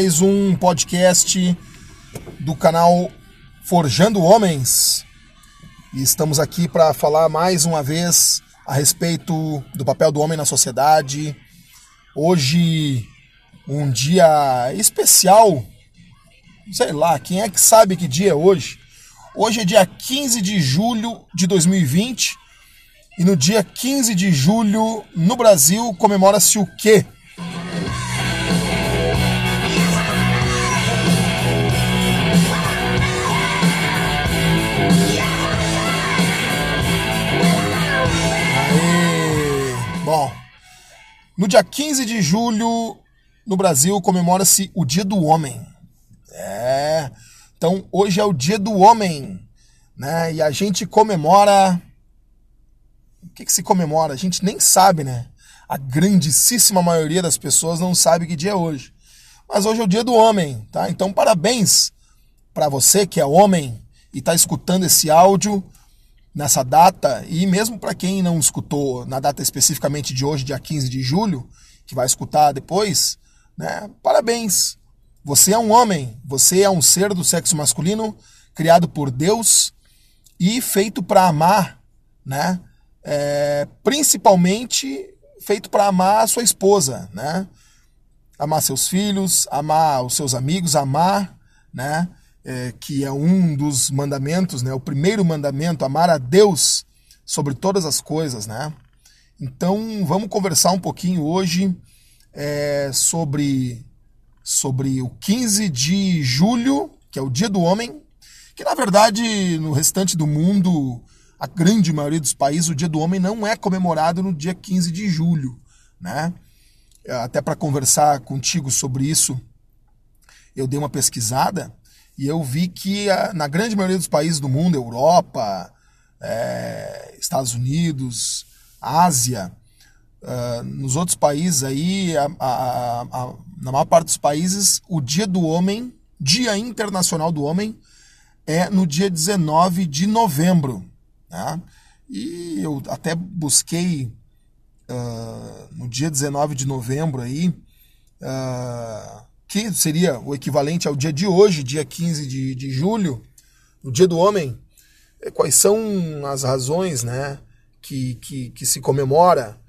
mais um podcast do canal Forjando Homens. E estamos aqui para falar mais uma vez a respeito do papel do homem na sociedade. Hoje, um dia especial. Sei lá, quem é que sabe que dia é hoje? Hoje é dia 15 de julho de 2020. E no dia 15 de julho, no Brasil, comemora-se o quê? No dia 15 de julho, no Brasil, comemora-se o Dia do Homem. É. Então, hoje é o Dia do Homem, né? E a gente comemora. O que, que se comemora? A gente nem sabe, né? A grandíssima maioria das pessoas não sabe que dia é hoje. Mas hoje é o Dia do Homem, tá? Então, parabéns para você que é homem e está escutando esse áudio nessa data, e mesmo para quem não escutou na data especificamente de hoje, dia 15 de julho, que vai escutar depois, né? Parabéns! Você é um homem, você é um ser do sexo masculino, criado por Deus e feito para amar, né? É, principalmente feito para amar a sua esposa, né? Amar seus filhos, amar os seus amigos, amar, né? É, que é um dos mandamentos, né? O primeiro mandamento, amar a Deus sobre todas as coisas, né? Então vamos conversar um pouquinho hoje é, sobre sobre o 15 de julho, que é o Dia do Homem, que na verdade no restante do mundo, a grande maioria dos países, o Dia do Homem não é comemorado no dia 15 de julho, né? Até para conversar contigo sobre isso, eu dei uma pesquisada e eu vi que na grande maioria dos países do mundo, Europa, é, Estados Unidos, Ásia, uh, nos outros países aí, a, a, a, na maior parte dos países, o Dia do Homem, Dia Internacional do Homem, é no dia 19 de novembro. Né? E eu até busquei uh, no dia 19 de novembro aí. Uh, que seria o equivalente ao dia de hoje, dia 15 de, de julho, o Dia do Homem, é, quais são as razões né, que, que, que se comemora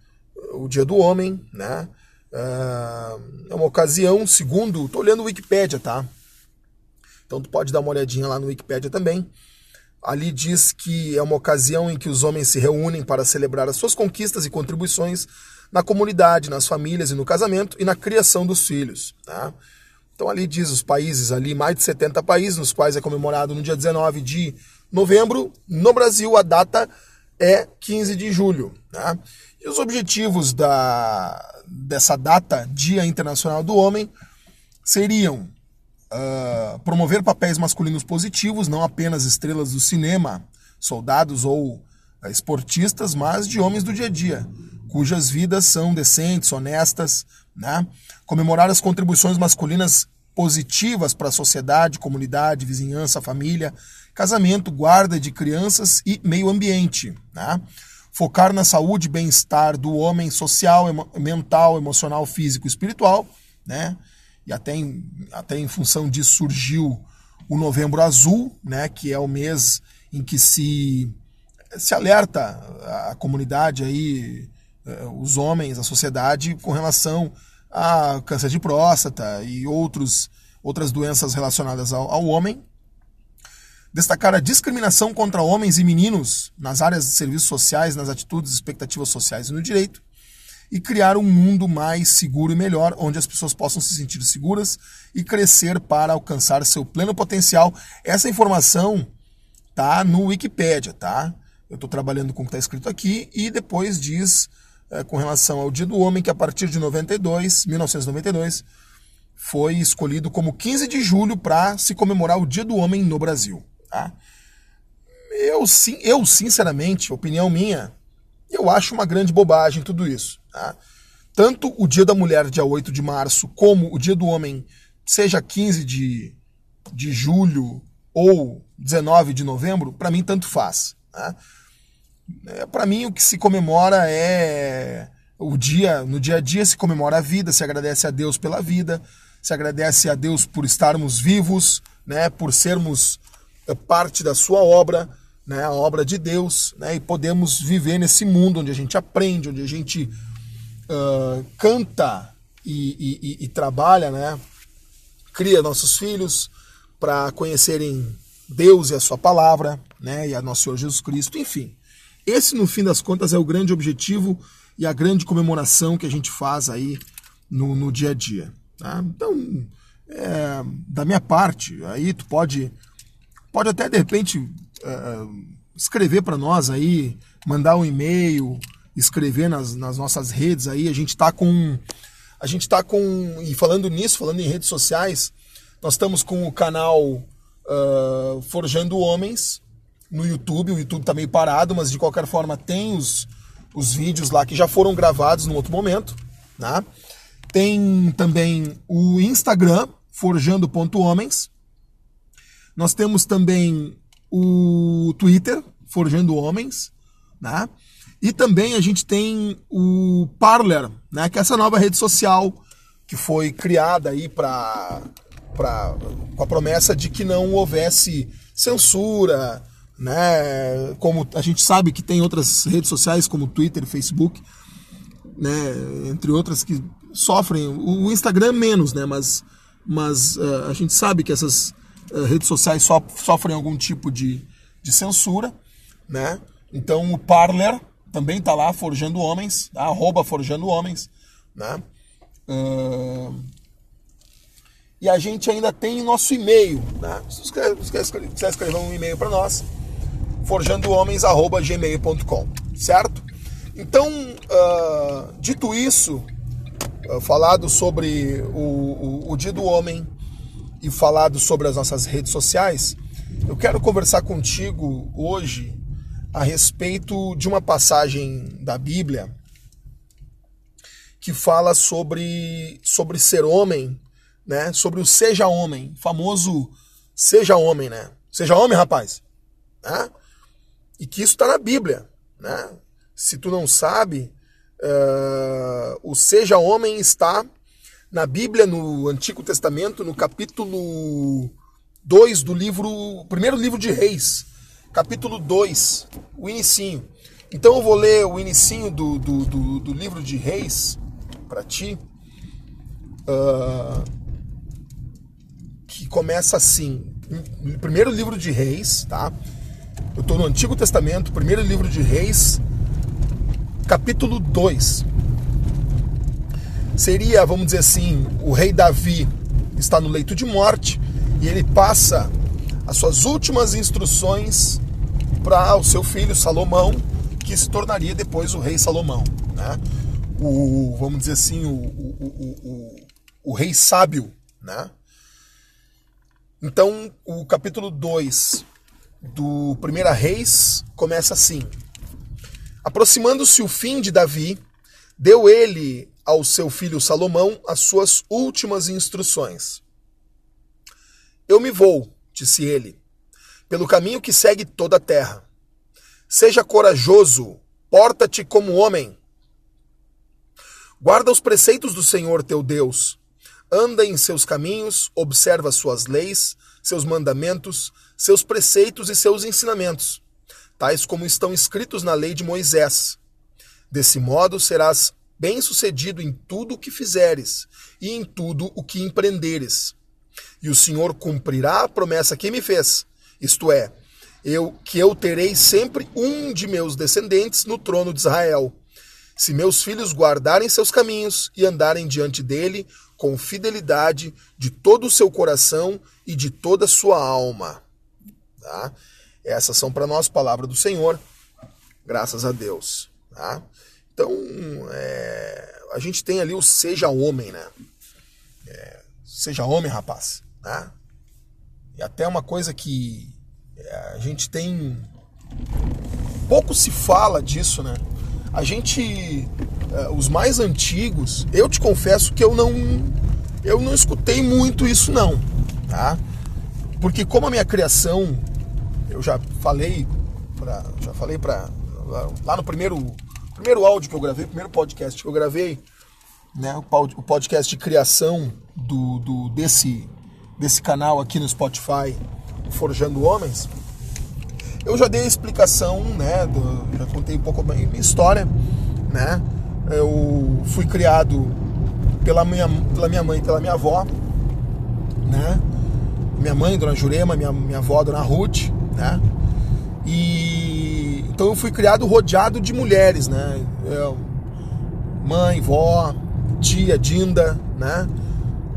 o Dia do Homem, né? Ah, é uma ocasião, segundo, estou olhando o Wikipédia, tá? Então tu pode dar uma olhadinha lá no Wikipédia também. Ali diz que é uma ocasião em que os homens se reúnem para celebrar as suas conquistas e contribuições na comunidade, nas famílias e no casamento e na criação dos filhos. Tá? Então ali diz os países, ali mais de 70 países, nos quais é comemorado no dia 19 de novembro. No Brasil, a data é 15 de julho. Tá? E os objetivos da, dessa data, Dia Internacional do Homem, seriam uh, promover papéis masculinos positivos, não apenas estrelas do cinema, soldados ou uh, esportistas, mas de homens do dia a dia, cujas vidas são decentes, honestas, né? comemorar as contribuições masculinas positivas para a sociedade, comunidade, vizinhança, família, casamento, guarda de crianças e meio ambiente. Né? Focar na saúde e bem-estar do homem social, emo mental, emocional, físico e espiritual. Né? E até em, até em função disso surgiu o Novembro Azul, né? que é o mês em que se, se alerta a comunidade aí eh, os homens, a sociedade, com relação a câncer de próstata e outros, outras doenças relacionadas ao, ao homem. Destacar a discriminação contra homens e meninos nas áreas de serviços sociais, nas atitudes expectativas sociais e no direito. E criar um mundo mais seguro e melhor, onde as pessoas possam se sentir seguras e crescer para alcançar seu pleno potencial. Essa informação tá no Wikipedia, tá? Eu estou trabalhando com o que está escrito aqui e depois diz é, com relação ao Dia do Homem que a partir de 92, 1992 foi escolhido como 15 de julho para se comemorar o Dia do Homem no Brasil. Tá? Eu, sim, eu, sinceramente, opinião minha, eu acho uma grande bobagem tudo isso. Tá? Tanto o Dia da Mulher, dia 8 de março, como o Dia do Homem, seja 15 de, de julho ou 19 de novembro, para mim tanto faz. Tá? É, para mim, o que se comemora é o dia, no dia a dia se comemora a vida, se agradece a Deus pela vida, se agradece a Deus por estarmos vivos, né, por sermos é, parte da sua obra, né, a obra de Deus, né, e podemos viver nesse mundo onde a gente aprende, onde a gente uh, canta e, e, e, trabalha, né, cria nossos filhos para conhecerem Deus e a sua palavra, né, e a nosso Senhor Jesus Cristo, enfim. Esse, no fim das contas, é o grande objetivo e a grande comemoração que a gente faz aí no, no dia a dia. Tá? Então, é, da minha parte, aí tu pode, pode até de repente é, escrever para nós aí, mandar um e-mail, escrever nas, nas nossas redes aí. A gente está com. A gente está com. E falando nisso, falando em redes sociais, nós estamos com o canal uh, Forjando Homens, no YouTube. O YouTube tá meio parado, mas de qualquer forma tem os, os vídeos lá que já foram gravados num outro momento. Né? Tem também o Instagram, forjando.homens. Nós temos também o Twitter, Forjando Homens. Né? E também a gente tem o Parler, né? que é essa nova rede social que foi criada aí para com a promessa de que não houvesse censura, né? Como a gente sabe que tem outras redes sociais como Twitter, Facebook, né? Entre outras que sofrem, o Instagram menos, né? Mas, mas uh, a gente sabe que essas redes sociais so, sofrem algum tipo de, de censura, né? Então o Parler também está lá, Forjando Homens, tá? arroba Forjando Homens, né? Uh, e a gente ainda tem nosso e-mail, né? Se você quiser escrever um e-mail para nós, forjandohomens.gmail.com, certo? Então, uh, dito isso, uh, falado sobre o, o, o Dia do Homem e falado sobre as nossas redes sociais, eu quero conversar contigo hoje a respeito de uma passagem da Bíblia que fala sobre, sobre ser homem, né? Sobre o seja homem, famoso seja homem, né? Seja homem, rapaz. Né? e que isso está na Bíblia. Né? Se tu não sabe, uh, o Seja Homem está na Bíblia, no Antigo Testamento, no capítulo 2 do livro, primeiro livro de Reis, capítulo 2, o inicinho. Então eu vou ler o inicinho do, do, do, do livro de Reis para ti, uh, que começa assim, primeiro livro de Reis, tá? Eu estou no Antigo Testamento, primeiro livro de Reis, capítulo 2. Seria, vamos dizer assim, o rei Davi está no leito de morte e ele passa as suas últimas instruções para o seu filho Salomão, que se tornaria depois o rei Salomão. Né? O, vamos dizer assim, o, o, o, rei sábio. Né? Então, o capítulo 2 do 1 Reis começa assim: Aproximando-se o fim de Davi, deu ele ao seu filho Salomão as suas últimas instruções. Eu me vou, disse ele, pelo caminho que segue toda a terra. Seja corajoso, porta-te como homem. Guarda os preceitos do Senhor teu Deus. Anda em seus caminhos, observa suas leis, seus mandamentos, seus preceitos e seus ensinamentos, tais como estão escritos na lei de Moisés. Desse modo serás bem-sucedido em tudo o que fizeres e em tudo o que empreenderes. E o Senhor cumprirá a promessa que me fez, isto é, eu que eu terei sempre um de meus descendentes no trono de Israel. Se meus filhos guardarem seus caminhos e andarem diante dele com fidelidade de todo o seu coração e de toda a sua alma. Tá? Essas são para nós palavras do Senhor, graças a Deus. Tá? Então, é, a gente tem ali o seja homem, né? É, seja homem, rapaz. Né? E até uma coisa que é, a gente tem. Pouco se fala disso, né? A gente. É, os mais antigos, eu te confesso que eu não. Eu não escutei muito isso, não. Tá? Porque como a minha criação, eu já falei pra, já falei para lá no primeiro primeiro áudio que eu gravei, primeiro podcast que eu gravei, né, o podcast de criação do, do desse desse canal aqui no Spotify, Forjando Homens, eu já dei a explicação, né? Do, já contei um pouco a minha história, né? Eu fui criado pela minha, pela minha mãe e pela minha avó, né? Minha mãe, Dona Jurema, minha, minha avó, Dona Ruth, né? E então eu fui criado rodeado de mulheres, né? Mãe, vó, tia, Dinda, né?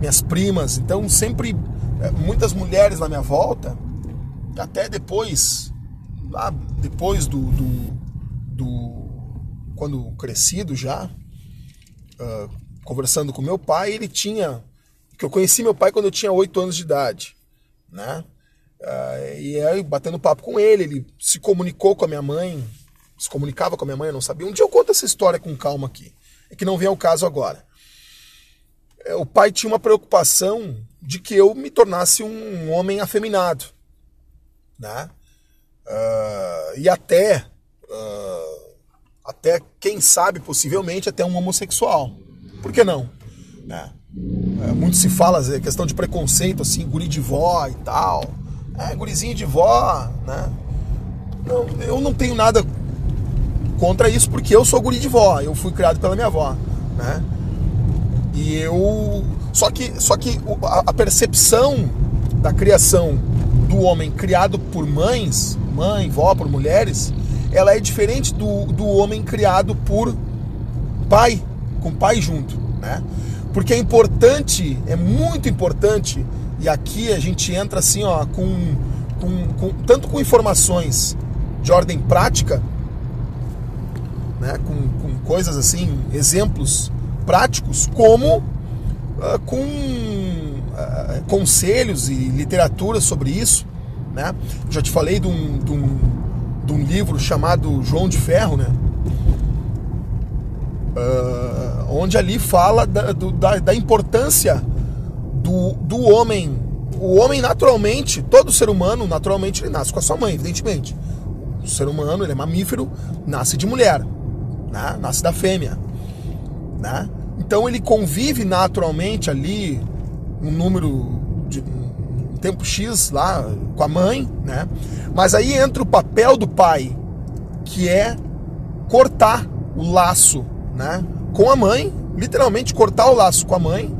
Minhas primas, então sempre é, muitas mulheres na minha volta, até depois, lá depois do, do, do quando crescido já, uh, conversando com meu pai, ele tinha, que eu conheci meu pai quando eu tinha 8 anos de idade, né? Uh, e aí, batendo papo com ele, ele se comunicou com a minha mãe, se comunicava com a minha mãe, eu não sabia. Um dia eu conto essa história com calma aqui, é que não vem ao caso agora. É, o pai tinha uma preocupação de que eu me tornasse um homem afeminado, né? Uh, e até, uh, até quem sabe, possivelmente até um homossexual. Por que não? Né? É, muito se fala, questão de preconceito, assim, guri de vó e tal. É, gurizinho de vó, né? Não, eu não tenho nada contra isso, porque eu sou guri de vó, eu fui criado pela minha avó, né? E eu. Só que, só que a percepção da criação do homem criado por mães, mãe, vó, por mulheres, ela é diferente do, do homem criado por pai, com pai junto, né? Porque é importante, é muito importante, e aqui a gente entra assim, ó, com, com, com tanto com informações de ordem prática, né, com, com coisas assim, exemplos práticos, como uh, com uh, conselhos e literatura sobre isso. Né? Já te falei de um, de, um, de um livro chamado João de Ferro, né? Uh, onde ali fala da, do, da, da, importância do, do homem. O homem naturalmente, todo ser humano naturalmente ele nasce com a sua mãe, evidentemente. O ser humano, ele é mamífero, nasce de mulher, né? nasce da fêmea né? Então ele convive naturalmente ali um número de um tempo X lá com a mãe, né? Mas aí entra o papel do pai, que é cortar o laço, né? Com a mãe, literalmente cortar o laço com a mãe,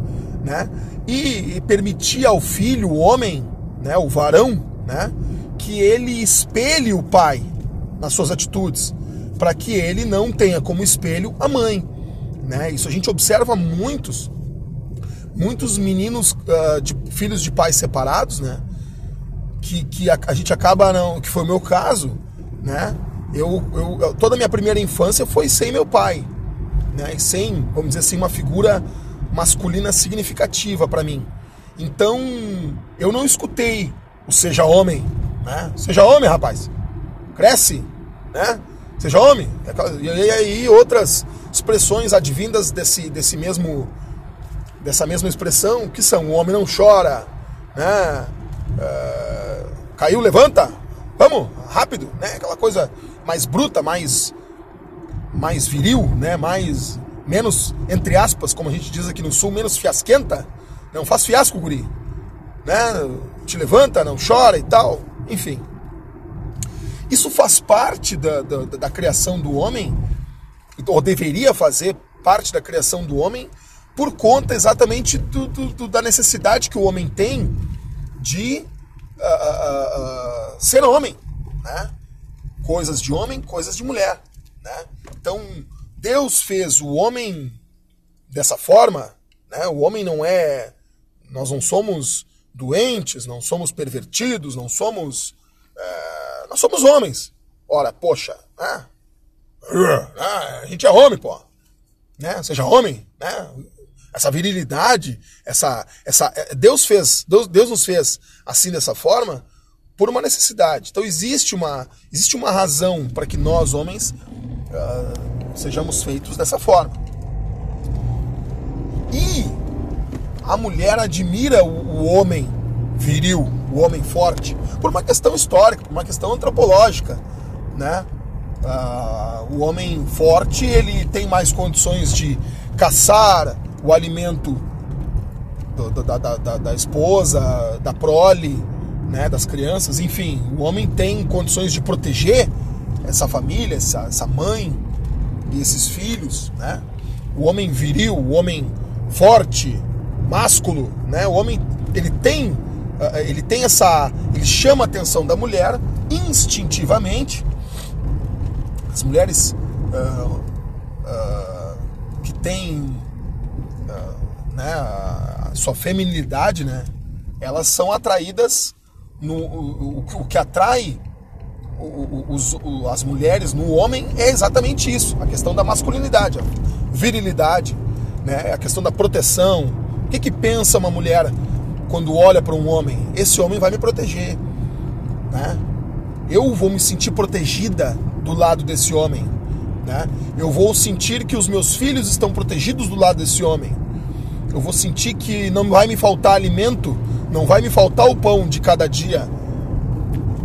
né? E, permitir ao filho, o homem, né, o varão, né, que ele espelhe o pai nas suas atitudes, para que ele não tenha como espelho a mãe. Né? Isso a gente observa muitos, muitos meninos uh, de filhos de pais separados, né? Que, que a, a, gente acaba não, que foi o meu caso, né? Eu, eu, toda a minha primeira infância foi sem meu pai, né? sem, vamos dizer assim, uma figura masculina significativa para mim. Então, eu não escutei o seja homem, né? Seja homem, rapaz. Cresce, né? Seja homem. E aí outras expressões advindas desse, desse mesmo dessa mesma expressão, que são o homem não chora, né? Uh, caiu, levanta, vamos, rápido, né? Aquela coisa mais bruta, mais mais viril, né? Mais menos entre aspas, como a gente diz aqui no sul, menos fiasquenta. Não faz fiasco, guri, né? Te levanta, não chora e tal, enfim. Isso faz parte da, da, da criação do homem ou deveria fazer parte da criação do homem, por conta exatamente do, do, do, da necessidade que o homem tem de uh, uh, uh, ser homem, né? Coisas de homem, coisas de mulher, né? Então Deus fez o homem dessa forma, né? O homem não é, nós não somos doentes, não somos pervertidos, não somos, é, nós somos homens. Ora, poxa, né? a gente é homem, pô, né? Seja homem, né? essa virilidade, essa, essa é, Deus fez, Deus, Deus nos fez assim dessa forma por uma necessidade. Então existe uma, existe uma razão para que nós homens uh, sejamos feitos dessa forma. E a mulher admira o, homem viril, o homem forte, por uma questão histórica, por uma questão antropológica, né? Uh, o homem forte ele tem mais condições de caçar, o alimento do, da, da, da, da, esposa, da prole, né, das crianças, enfim, o homem tem condições de proteger essa família, essa, essa mãe esses filhos, né? O homem viril, o homem forte, másculo, né? O homem ele tem eh, ele tem essa ele chama a atenção da mulher instintivamente. As mulheres uh, uh, que têm né, a sua feminilidade, né, elas são atraídas no o, o, o que atrai os, as mulheres no homem é exatamente isso, a questão da masculinidade, virilidade, né, a questão da proteção. O que, que pensa uma mulher quando olha para um homem? Esse homem vai me proteger, né? Eu vou me sentir protegida do lado desse homem, né? Eu vou sentir que os meus filhos estão protegidos do lado desse homem eu vou sentir que não vai me faltar alimento, não vai me faltar o pão de cada dia,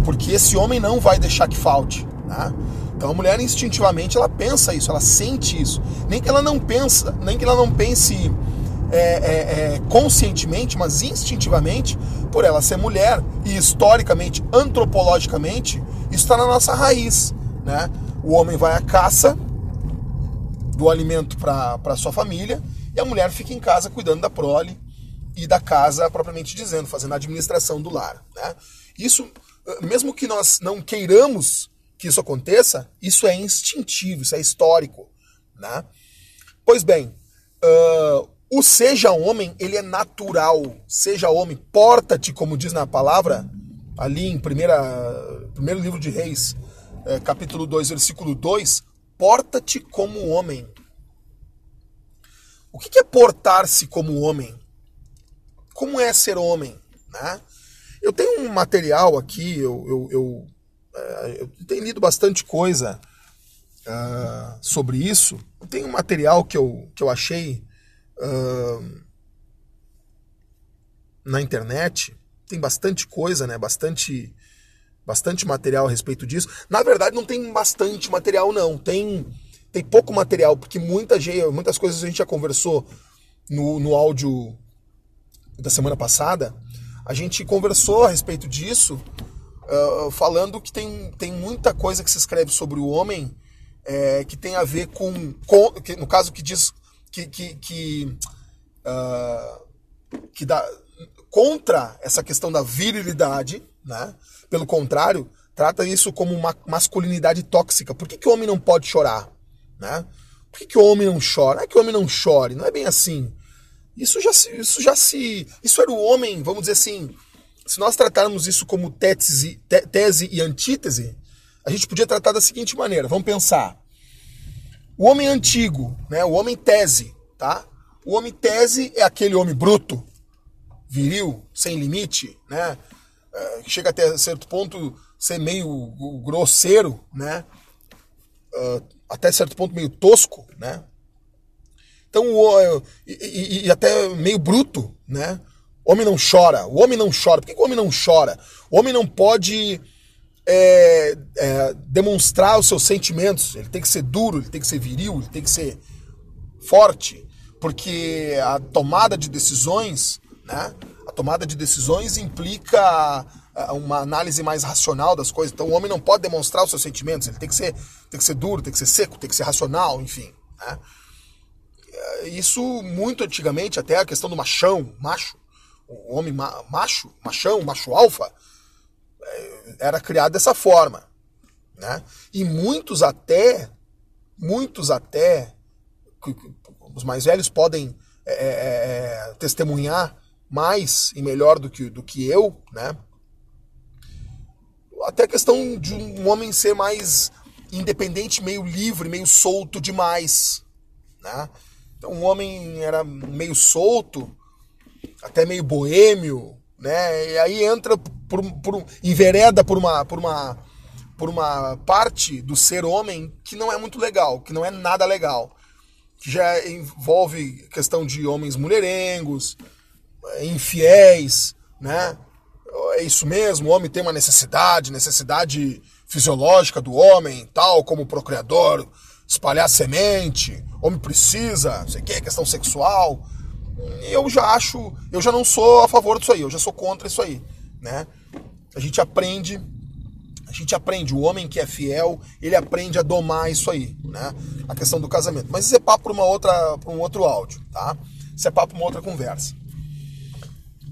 porque esse homem não vai deixar que falte. Né? Então a mulher instintivamente ela pensa isso, ela sente isso, nem que ela não pensa, nem que ela não pense é, é, é, conscientemente, mas instintivamente, por ela ser mulher e historicamente, antropologicamente, isso está na nossa raiz. Né? O homem vai à caça do alimento para sua família e a mulher fica em casa cuidando da prole e da casa propriamente dizendo, fazendo a administração do lar. Né? Isso, mesmo que nós não queiramos que isso aconteça, isso é instintivo, isso é histórico. Né? Pois bem, uh, o seja homem, ele é natural. Seja homem, porta-te, como diz na palavra, ali em primeira, primeiro livro de Reis, é, capítulo 2, versículo 2, porta-te como homem. O que é portar-se como homem? Como é ser homem? Né? Eu tenho um material aqui, eu, eu, eu, é, eu tenho lido bastante coisa uh, sobre isso. Tenho um material que eu, que eu achei uh, na internet. Tem bastante coisa, né? Bastante, bastante material a respeito disso. Na verdade, não tem bastante material, não. Tem tem pouco material, porque muita gente, muitas coisas a gente já conversou no, no áudio da semana passada. A gente conversou a respeito disso, uh, falando que tem, tem muita coisa que se escreve sobre o homem é, que tem a ver com, com que, no caso que diz que, que, que, uh, que dá contra essa questão da virilidade, né? Pelo contrário, trata isso como uma masculinidade tóxica. Por que, que o homem não pode chorar? Né? Por que, que o homem não chora? Não é que o homem não chore, não é bem assim. Isso já se. Isso, já se, isso era o homem, vamos dizer assim. Se nós tratarmos isso como tese, tese e antítese, a gente podia tratar da seguinte maneira: vamos pensar. O homem antigo, né, o homem tese, tá? O homem tese é aquele homem bruto, viril, sem limite, né? É, chega até certo ponto ser meio grosseiro, né? Uh, até certo ponto meio tosco, né? Então, o, e, e, e, até meio bruto, né? O homem não chora. O homem não chora. Por que, que o homem não chora? O homem não pode é, é, demonstrar os seus sentimentos. Ele tem que ser duro, ele tem que ser viril, ele tem que ser forte. Porque a tomada de decisões, né? A tomada de decisões implica uma análise mais racional das coisas. Então o homem não pode demonstrar os seus sentimentos, ele tem que ser, tem que ser duro, tem que ser seco, tem que ser racional, enfim. Né? Isso muito antigamente, até a questão do machão, macho, o homem ma macho, machão, macho alfa, é, era criado dessa forma. Né? E muitos até, muitos até, os mais velhos podem é, é, é, testemunhar mais e melhor do que, do que eu, né? Até a questão de um homem ser mais independente, meio livre, meio solto demais, né? Então, um homem era meio solto, até meio boêmio, né? E aí entra por, por envereda por uma por uma por uma parte do ser homem que não é muito legal, que não é nada legal, que já envolve questão de homens mulherengos, infiéis, né? É isso mesmo, o homem tem uma necessidade, necessidade fisiológica do homem, tal como procriador, espalhar semente, homem precisa, não sei o que, questão sexual. Eu já acho, eu já não sou a favor disso aí, eu já sou contra isso aí, né? A gente aprende, a gente aprende, o homem que é fiel, ele aprende a domar isso aí, né? A questão do casamento. Mas isso é papo para uma outra, um outro áudio, tá? Isso é papo para uma outra conversa.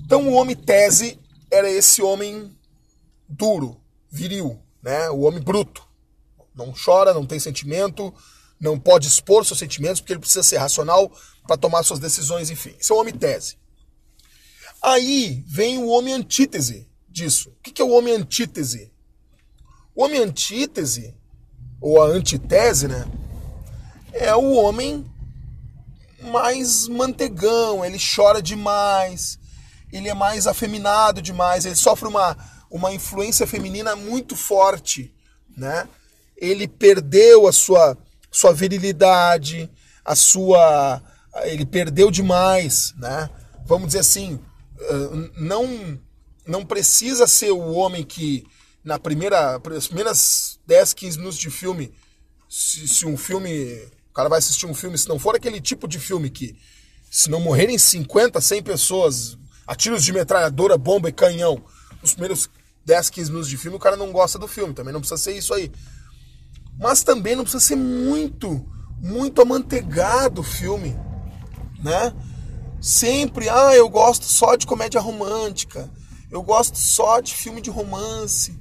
Então o homem tese era esse homem duro, viril, né? O homem bruto, não chora, não tem sentimento, não pode expor seus sentimentos, porque ele precisa ser racional para tomar suas decisões, enfim. Isso é o homem tese. Aí vem o homem antítese disso. O que é o homem antítese? O homem antítese, ou a antitese, né? É o homem mais mantegão, ele chora demais, ele é mais afeminado demais, ele sofre uma, uma influência feminina muito forte, né? Ele perdeu a sua, sua virilidade, a sua. Ele perdeu demais, né? Vamos dizer assim, não, não precisa ser o homem que, na primeira, nas primeiras 10, 15 minutos de filme, se, se um filme. O cara vai assistir um filme, se não for aquele tipo de filme que, se não morrerem 50, 100 pessoas a tiros de metralhadora, bomba e canhão, nos primeiros 10, 15 minutos de filme, o cara não gosta do filme. Também não precisa ser isso aí. Mas também não precisa ser muito, muito amanteigado o filme, né? Sempre, ah, eu gosto só de comédia romântica, eu gosto só de filme de romance,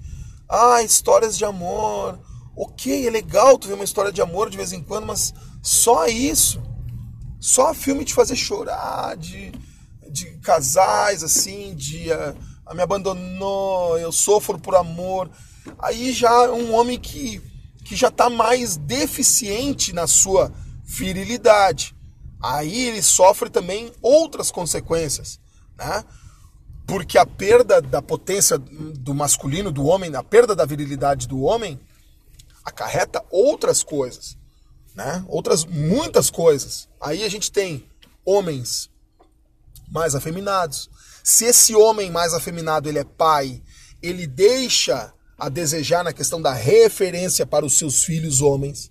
ah, histórias de amor. Ok, é legal tu ver uma história de amor de vez em quando, mas só isso. Só filme de fazer chorar, de, de casais assim, de uh, me abandonou, eu sofro por amor. Aí já um homem que que já está mais deficiente na sua virilidade. Aí ele sofre também outras consequências, né? Porque a perda da potência do masculino, do homem, a perda da virilidade do homem, acarreta outras coisas, né? Outras muitas coisas. Aí a gente tem homens mais afeminados. Se esse homem mais afeminado ele é pai, ele deixa a desejar na questão da referência para os seus filhos homens.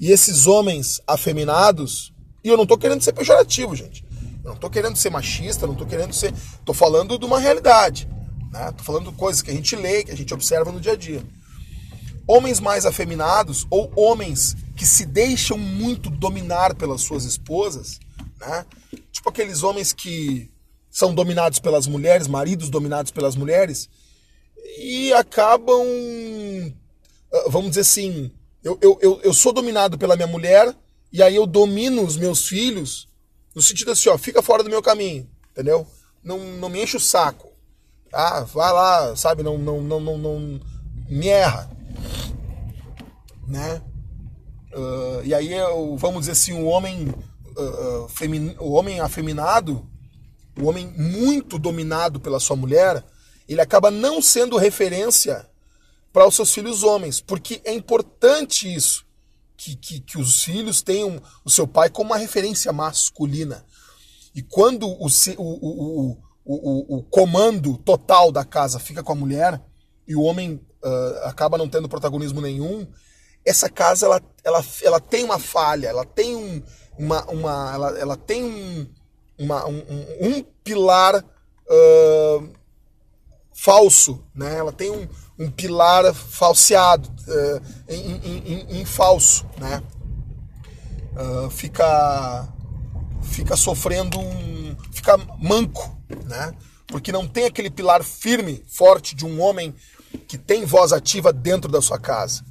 E esses homens afeminados, e eu não estou querendo ser pejorativo, gente. Eu não estou querendo ser machista, não estou querendo ser. Estou falando de uma realidade. Né? falando de coisas que a gente lê, que a gente observa no dia a dia. Homens mais afeminados, ou homens que se deixam muito dominar pelas suas esposas, né? tipo aqueles homens que são dominados pelas mulheres, maridos dominados pelas mulheres, e acabam, ah, vamos dizer assim, eu, eu, eu, eu sou dominado pela minha mulher e aí eu domino os meus filhos no sentido assim, ó, fica fora do meu caminho, entendeu? Não, não me enche o saco. Ah, vai lá, sabe, não, não, não, não, não me erra. Né? Uh, e aí, eu, vamos dizer assim, o homem, uh, femin, o homem afeminado, o homem muito dominado pela sua mulher, ele acaba não sendo referência para os seus filhos homens, porque é importante isso, que, que, que os filhos tenham o seu pai como uma referência masculina. E quando o, o, o, o, o comando total da casa fica com a mulher e o homem uh, acaba não tendo protagonismo nenhum, essa casa ela, ela, ela tem uma falha, ela tem um, uma, uma ela, ela tem um, uma, um, um, pilar uh, falso, né? Ela tem um, um pilar falseado, uh, em, em, em, falso, né? Uh, fica fica sofrendo um. fica manco, né? Porque não tem aquele pilar firme, forte de um homem que tem voz ativa dentro da sua casa.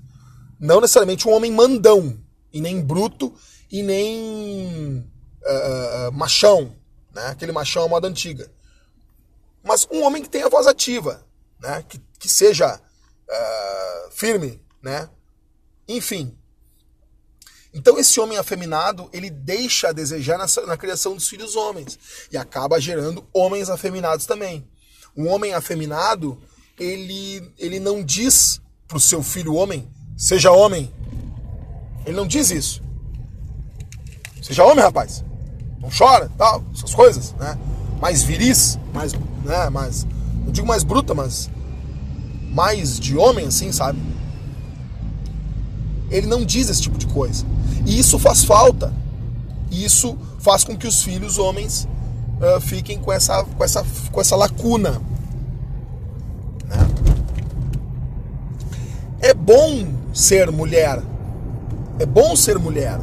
Não necessariamente um homem mandão, e nem bruto, e nem uh, machão, né? aquele machão à moda antiga. Mas um homem que tenha voz ativa, né? que, que seja uh, firme, né? enfim. Então esse homem afeminado, ele deixa a desejar na, na criação dos filhos homens e acaba gerando homens afeminados também. Um homem afeminado, ele, ele não diz para o seu filho homem, seja homem. Ele não diz isso. Seja homem, rapaz. Não chora, tal, essas coisas, né? Mais viris, mais, né, mais, não digo mais bruta, mas mais de homem, assim, sabe? Ele não diz esse tipo de coisa. E isso faz falta. Isso faz com que os filhos homens uh, fiquem com essa, com, essa, com essa lacuna. Né? É bom ser mulher. É bom ser mulher.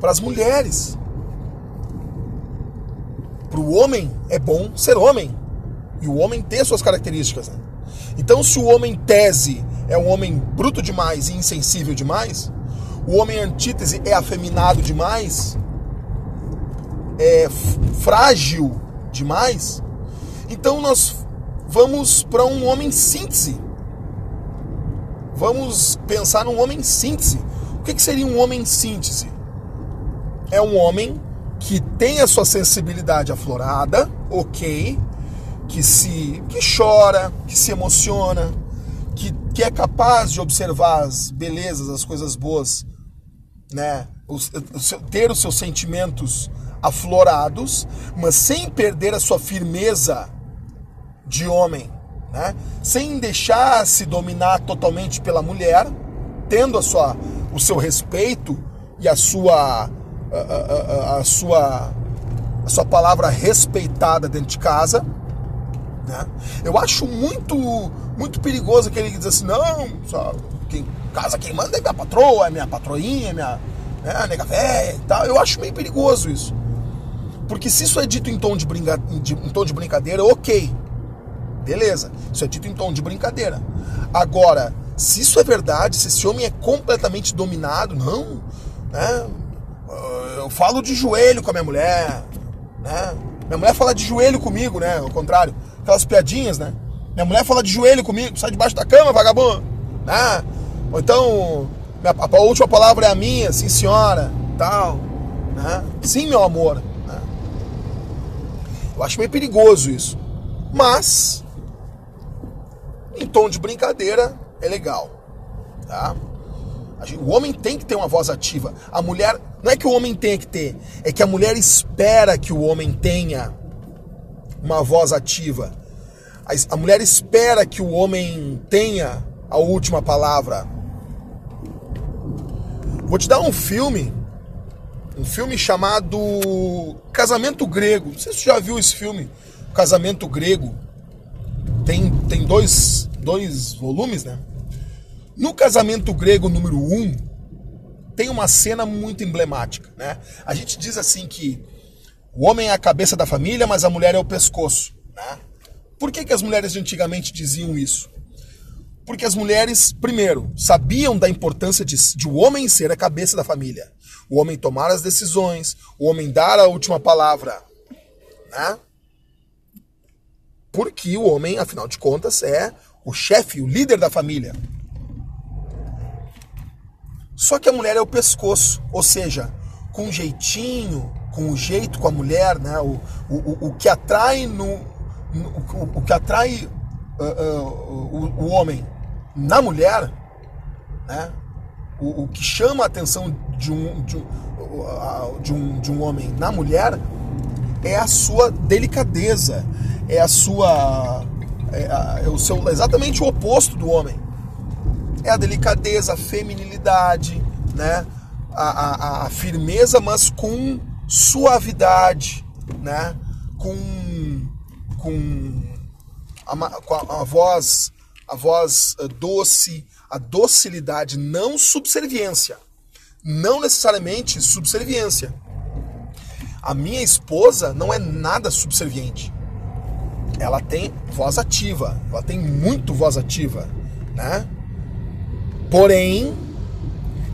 Para as mulheres. Para o homem, é bom ser homem. E o homem ter suas características. Né? Então, se o homem tese é um homem bruto demais e insensível demais, o homem antítese é afeminado demais, é frágil demais, então nós vamos para um homem síntese. Vamos pensar num homem síntese. O que, que seria um homem síntese? É um homem que tem a sua sensibilidade aflorada, ok, que se que chora, que se emociona, que, que é capaz de observar as belezas, as coisas boas, né? ter os seus sentimentos aflorados, mas sem perder a sua firmeza de homem, né? sem deixar se dominar totalmente pela mulher, tendo a sua, o seu respeito e a sua, a, a, a, sua, a sua palavra respeitada dentro de casa. Né? Eu acho muito muito perigoso aquele que diz assim, não, só quem casa quem manda é minha patroa, é minha patroinha, é minha né, nega véia e tal. Eu acho meio perigoso isso. Porque se isso é dito em tom de, brinca... de, em tom de brincadeira, ok. Beleza. Isso é dito em tom de brincadeira. Agora, se isso é verdade, se esse homem é completamente dominado, não, né? Falo de joelho com a minha mulher, né? Minha mulher fala de joelho comigo, né? Ao contrário, aquelas piadinhas, né? Minha mulher fala de joelho comigo, sai debaixo da cama, vagabundo. Né? Ou então, a, a última palavra é a minha, sim senhora, tal. Né? Sim, meu amor. Né? Eu acho meio perigoso isso. Mas, em tom de brincadeira, é legal. Tá? O homem tem que ter uma voz ativa. A mulher, não é que o homem tenha que ter, é que a mulher espera que o homem tenha uma voz ativa. A mulher espera que o homem tenha a última palavra. Vou te dar um filme, um filme chamado Casamento Grego. Não sei se você já viu esse filme, Casamento Grego. Tem, tem dois, dois volumes, né? No Casamento Grego número 1, um, tem uma cena muito emblemática, né? A gente diz assim que o homem é a cabeça da família, mas a mulher é o pescoço, né? Por que, que as mulheres de antigamente diziam isso? Porque as mulheres, primeiro, sabiam da importância de, de o homem ser a cabeça da família. O homem tomar as decisões, o homem dar a última palavra. Né? Porque o homem, afinal de contas, é o chefe, o líder da família. Só que a mulher é o pescoço, ou seja, com jeitinho, com o jeito com a mulher, né? o, o, o que atrai no, o, o que atrai uh, uh, o, o, homem na mulher, né? O, o, que chama a atenção de um, de, um, de, um, de um homem na mulher é a sua delicadeza, é a sua. É, é o seu, exatamente o oposto do homem. É a delicadeza, a feminilidade, né? a, a, a firmeza, mas com suavidade, né? com com a, com a, a voz a voz eh, doce, a docilidade, não subserviência. Não necessariamente subserviência. A minha esposa não é nada subserviente. Ela tem voz ativa, ela tem muito voz ativa, né? Porém,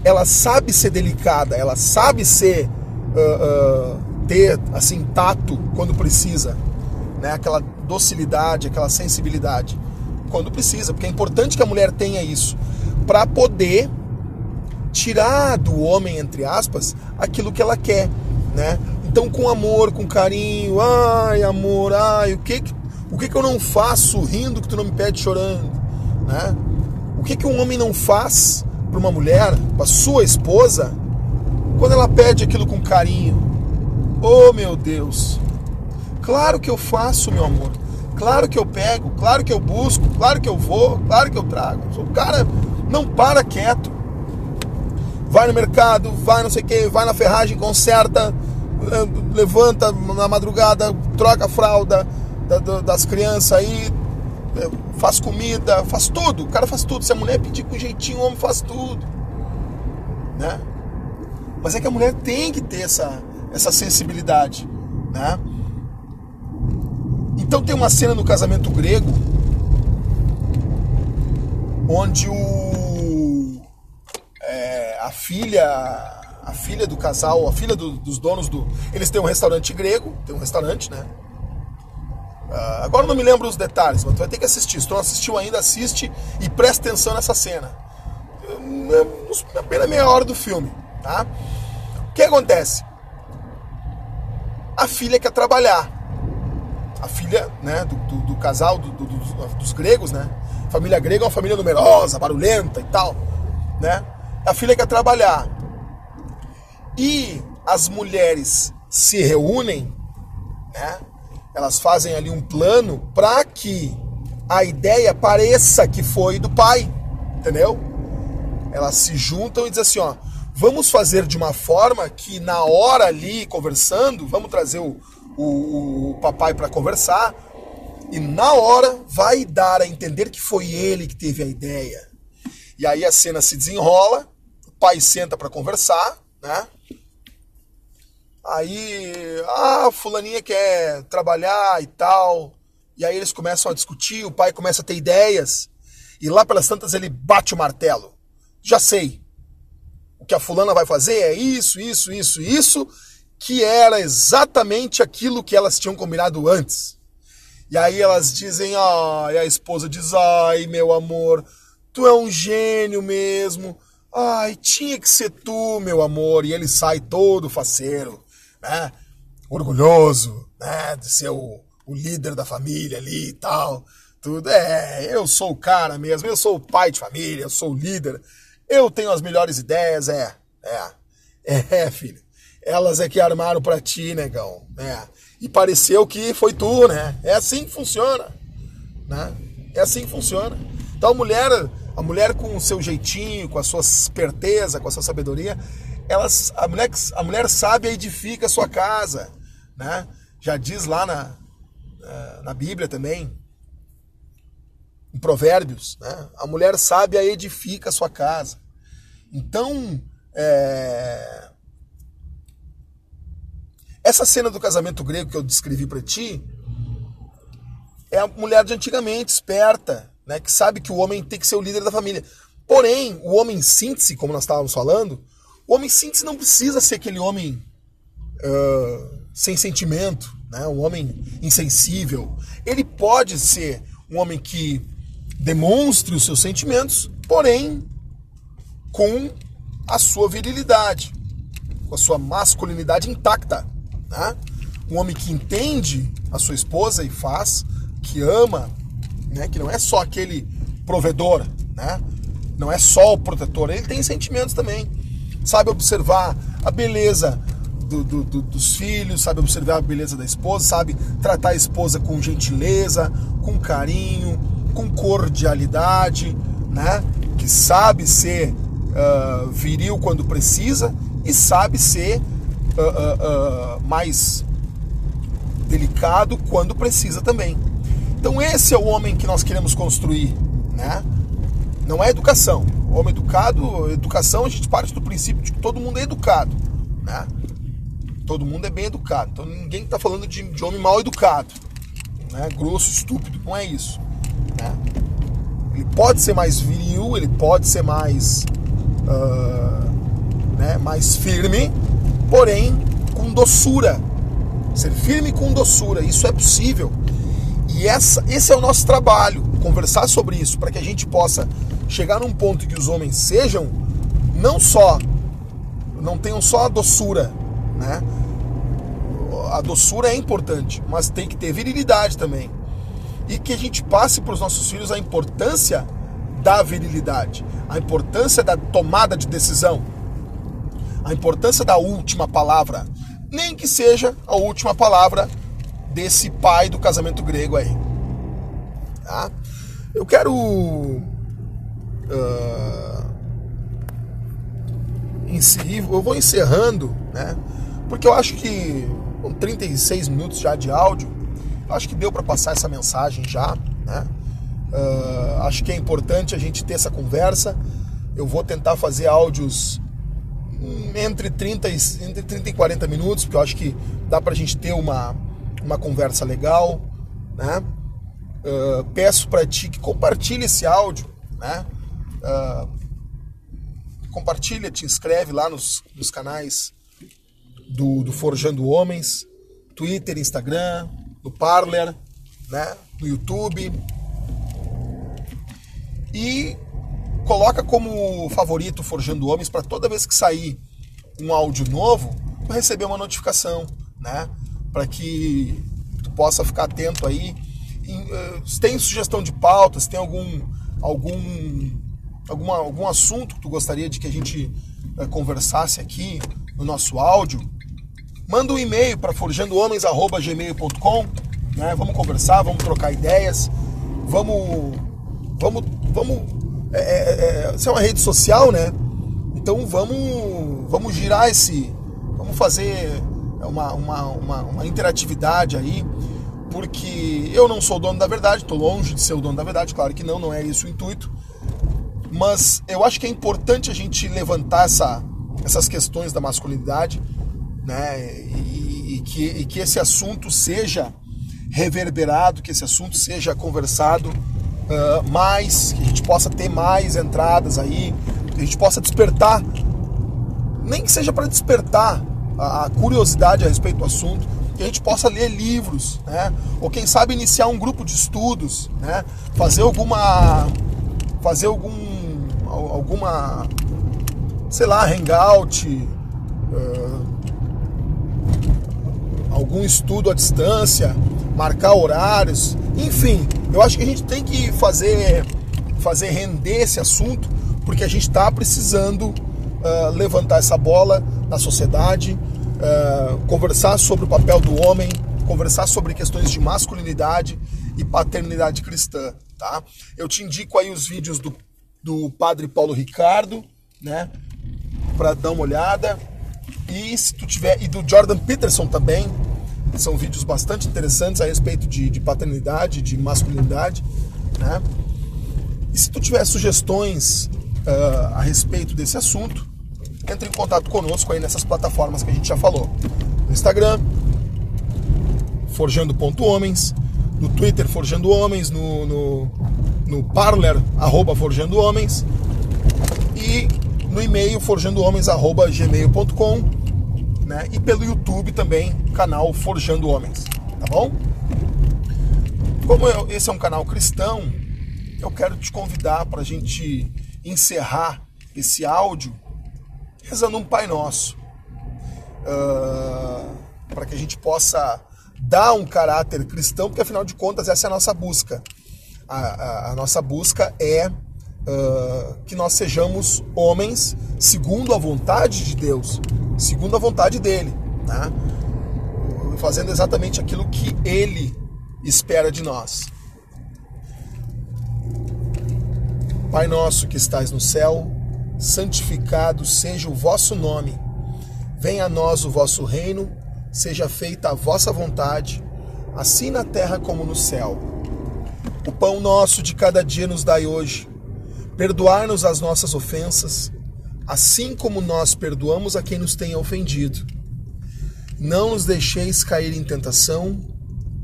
ela sabe ser delicada, ela sabe ser uh, uh, ter assim tato quando precisa, né? Aquela docilidade, aquela sensibilidade quando precisa, porque é importante que a mulher tenha isso para poder tirar do homem entre aspas aquilo que ela quer, né? Então com amor, com carinho, ai amor, ai o que o que que eu não faço rindo que tu não me pede chorando, né? O que que um homem não faz para uma mulher, para sua esposa, quando ela pede aquilo com carinho? Oh meu Deus! Claro que eu faço, meu amor. Claro que eu pego, claro que eu busco, claro que eu vou, claro que eu trago. O cara não para quieto. Vai no mercado, vai não sei o que, vai na ferragem, conserta, levanta na madrugada, troca a fralda das crianças aí, faz comida, faz tudo. O cara faz tudo. Se a mulher pedir com jeitinho, o homem faz tudo. Né? Mas é que a mulher tem que ter essa, essa sensibilidade. Né? Então tem uma cena no casamento grego onde o é, a filha a filha do casal, a filha do, dos donos do eles têm um restaurante grego, tem um restaurante, né? Uh, agora não me lembro os detalhes, mas tu vai ter que assistir. Se tu não assistiu ainda, assiste e presta atenção nessa cena. É apenas meia hora do filme, tá? O que acontece? A filha quer trabalhar a filha né, do, do, do casal do, dos gregos, né? Família grega é uma família numerosa, barulhenta e tal, né? A filha quer trabalhar. E as mulheres se reúnem, né? Elas fazem ali um plano para que a ideia pareça que foi do pai, entendeu? Elas se juntam e dizem assim, ó, vamos fazer de uma forma que na hora ali conversando, vamos trazer o, o, o papai para conversar e na hora vai dar a entender que foi ele que teve a ideia. E aí a cena se desenrola, o pai senta para conversar, né? Aí, ah, fulaninha quer trabalhar e tal. E aí eles começam a discutir, o pai começa a ter ideias. E lá pelas tantas ele bate o martelo. Já sei. O que a fulana vai fazer é isso, isso, isso, isso que era exatamente aquilo que elas tinham combinado antes. E aí elas dizem, ah, e a esposa diz, ai, meu amor, tu é um gênio mesmo. Ai, tinha que ser tu, meu amor. E ele sai todo faceiro, né? Orgulhoso, né? De ser o, o líder da família ali e tal. Tudo. É, eu sou o cara mesmo, eu sou o pai de família, eu sou o líder. Eu tenho as melhores ideias, é. É, é, filho elas é que armaram para ti, negão, né? E pareceu que foi tu, né? É assim que funciona, né? É assim que funciona. Então a mulher, a mulher com o seu jeitinho, com a sua esperteza, com a sua sabedoria, elas, a mulher, a mulher sabe edifica a sua casa, né? Já diz lá na, na Bíblia também, em Provérbios, né? A mulher sábia edifica a sua casa. Então, é, essa cena do casamento grego que eu descrevi para ti é a mulher de antigamente, esperta, né, que sabe que o homem tem que ser o líder da família. Porém, o homem síntese, como nós estávamos falando, o homem síntese não precisa ser aquele homem uh, sem sentimento, né, um homem insensível. Ele pode ser um homem que demonstre os seus sentimentos, porém com a sua virilidade, com a sua masculinidade intacta. Né? Um homem que entende a sua esposa e faz, que ama, né? que não é só aquele provedor, né? não é só o protetor, ele tem sentimentos também. Sabe observar a beleza do, do, do, dos filhos, sabe observar a beleza da esposa, sabe tratar a esposa com gentileza, com carinho, com cordialidade, né? que sabe ser uh, viril quando precisa e sabe ser uh, uh, mais delicado quando precisa também. Então esse é o homem que nós queremos construir, né? Não é educação. Homem educado, educação, a gente parte do princípio de que todo mundo é educado, né? Todo mundo é bem educado. Então ninguém está falando de, de, homem mal educado, né? grosso, estúpido. Não é isso. Né? Ele pode ser mais viril, ele pode ser mais, uh, né, mais firme, porém com doçura. Ser firme com doçura, isso é possível. E essa, esse é o nosso trabalho, conversar sobre isso, para que a gente possa chegar num ponto em que os homens sejam não só, não tenham só a doçura, né? A doçura é importante, mas tem que ter virilidade também. E que a gente passe para os nossos filhos a importância da virilidade, a importância da tomada de decisão, a importância da última palavra, nem que seja a última palavra desse pai do casamento grego aí. Tá? Eu quero uh, eu vou encerrando, né? Porque eu acho que com 36 minutos já de áudio, acho que deu para passar essa mensagem já, né? Uh, acho que é importante a gente ter essa conversa. Eu vou tentar fazer áudios entre 30 e, entre 30 e 40 minutos, porque eu acho que dá para a gente ter uma, uma conversa legal, né? Uh, peço para ti que compartilhe esse áudio, né? Uh, compartilha, te inscreve lá nos, nos canais do, do Forjando Homens, Twitter, Instagram, no Parler, né? No YouTube. E coloca como favorito Forjando Homens para toda vez que sair um áudio novo, tu receber uma notificação, né? Para que tu possa ficar atento aí. Eh, se tem sugestão de pauta, se tem algum algum alguma, algum assunto que tu gostaria de que a gente uh, conversasse aqui no nosso áudio, manda um e-mail para forjandohomens@gmail.com, né? Vamos conversar, vamos trocar ideias, vamos vamos vamos é, é, é, é uma rede social, né? Então vamos vamos girar esse, vamos fazer uma, uma, uma, uma interatividade aí, porque eu não sou dono da verdade, estou longe de ser o dono da verdade, claro que não, não é isso o intuito, mas eu acho que é importante a gente levantar essa, essas questões da masculinidade, né? E, e, que, e que esse assunto seja reverberado, que esse assunto seja conversado uh, mais, que a gente possa ter mais entradas aí, que a gente possa despertar, nem que seja para despertar a, a curiosidade a respeito do assunto, que a gente possa ler livros, né? Ou quem sabe iniciar um grupo de estudos, né? Fazer alguma fazer algum alguma, sei lá, hangout, uh, algum estudo à distância, marcar horários, enfim, eu acho que a gente tem que fazer, fazer render esse assunto, porque a gente está precisando uh, levantar essa bola na sociedade, uh, conversar sobre o papel do homem, conversar sobre questões de masculinidade e paternidade cristã, tá? Eu te indico aí os vídeos do do Padre Paulo Ricardo, né? Para dar uma olhada. E se tu tiver e do Jordan Peterson também, são vídeos bastante interessantes a respeito de, de paternidade, de masculinidade, né? E se tu tiver sugestões uh, a respeito desse assunto, entre em contato conosco aí nessas plataformas que a gente já falou. No Instagram, forjando.homens, no Twitter, Forjando Homens, no, no no Parler, arroba Forjando Homens, e no e-mail forjandohomens.gmail.com né? e pelo YouTube também, canal Forjando Homens, tá bom? Como eu, esse é um canal cristão, eu quero te convidar para a gente encerrar esse áudio rezando um Pai Nosso, uh, para que a gente possa dar um caráter cristão, porque afinal de contas essa é a nossa busca a, a, nossa busca é uh, que nós sejamos homens segundo a vontade de Deus, segundo a vontade dele, né? fazendo exatamente aquilo que ele espera de nós. Pai nosso que estais no céu, santificado seja o vosso nome. Venha a nós o vosso reino, seja feita a vossa vontade, assim na terra como no céu. O pão nosso de cada dia nos dai hoje. Perdoar-nos as nossas ofensas, assim como nós perdoamos a quem nos tenha ofendido. Não nos deixeis cair em tentação,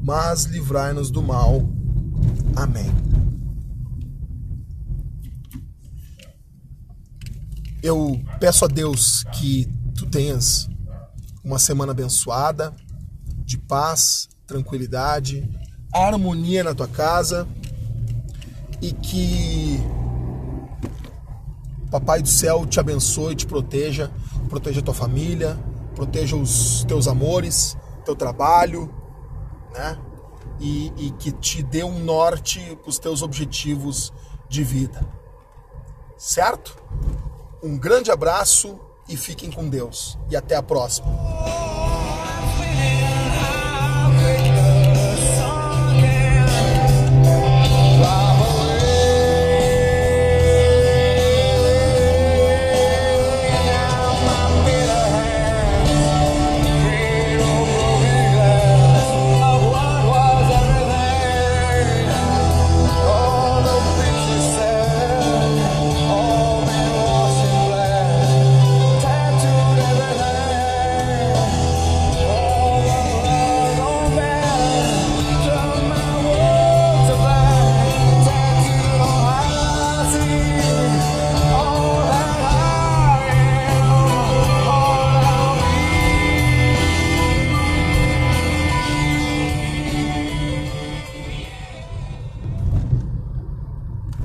mas livrai-nos do mal. Amém. Eu peço a Deus que tu tenhas uma semana abençoada, de paz, tranquilidade, harmonia na tua casa e que Papai do céu te abençoe, te proteja, proteja tua família, proteja os teus amores, teu trabalho, né? E, e que te dê um norte para os teus objetivos de vida. Certo? Um grande abraço e fiquem com Deus. E até a próxima.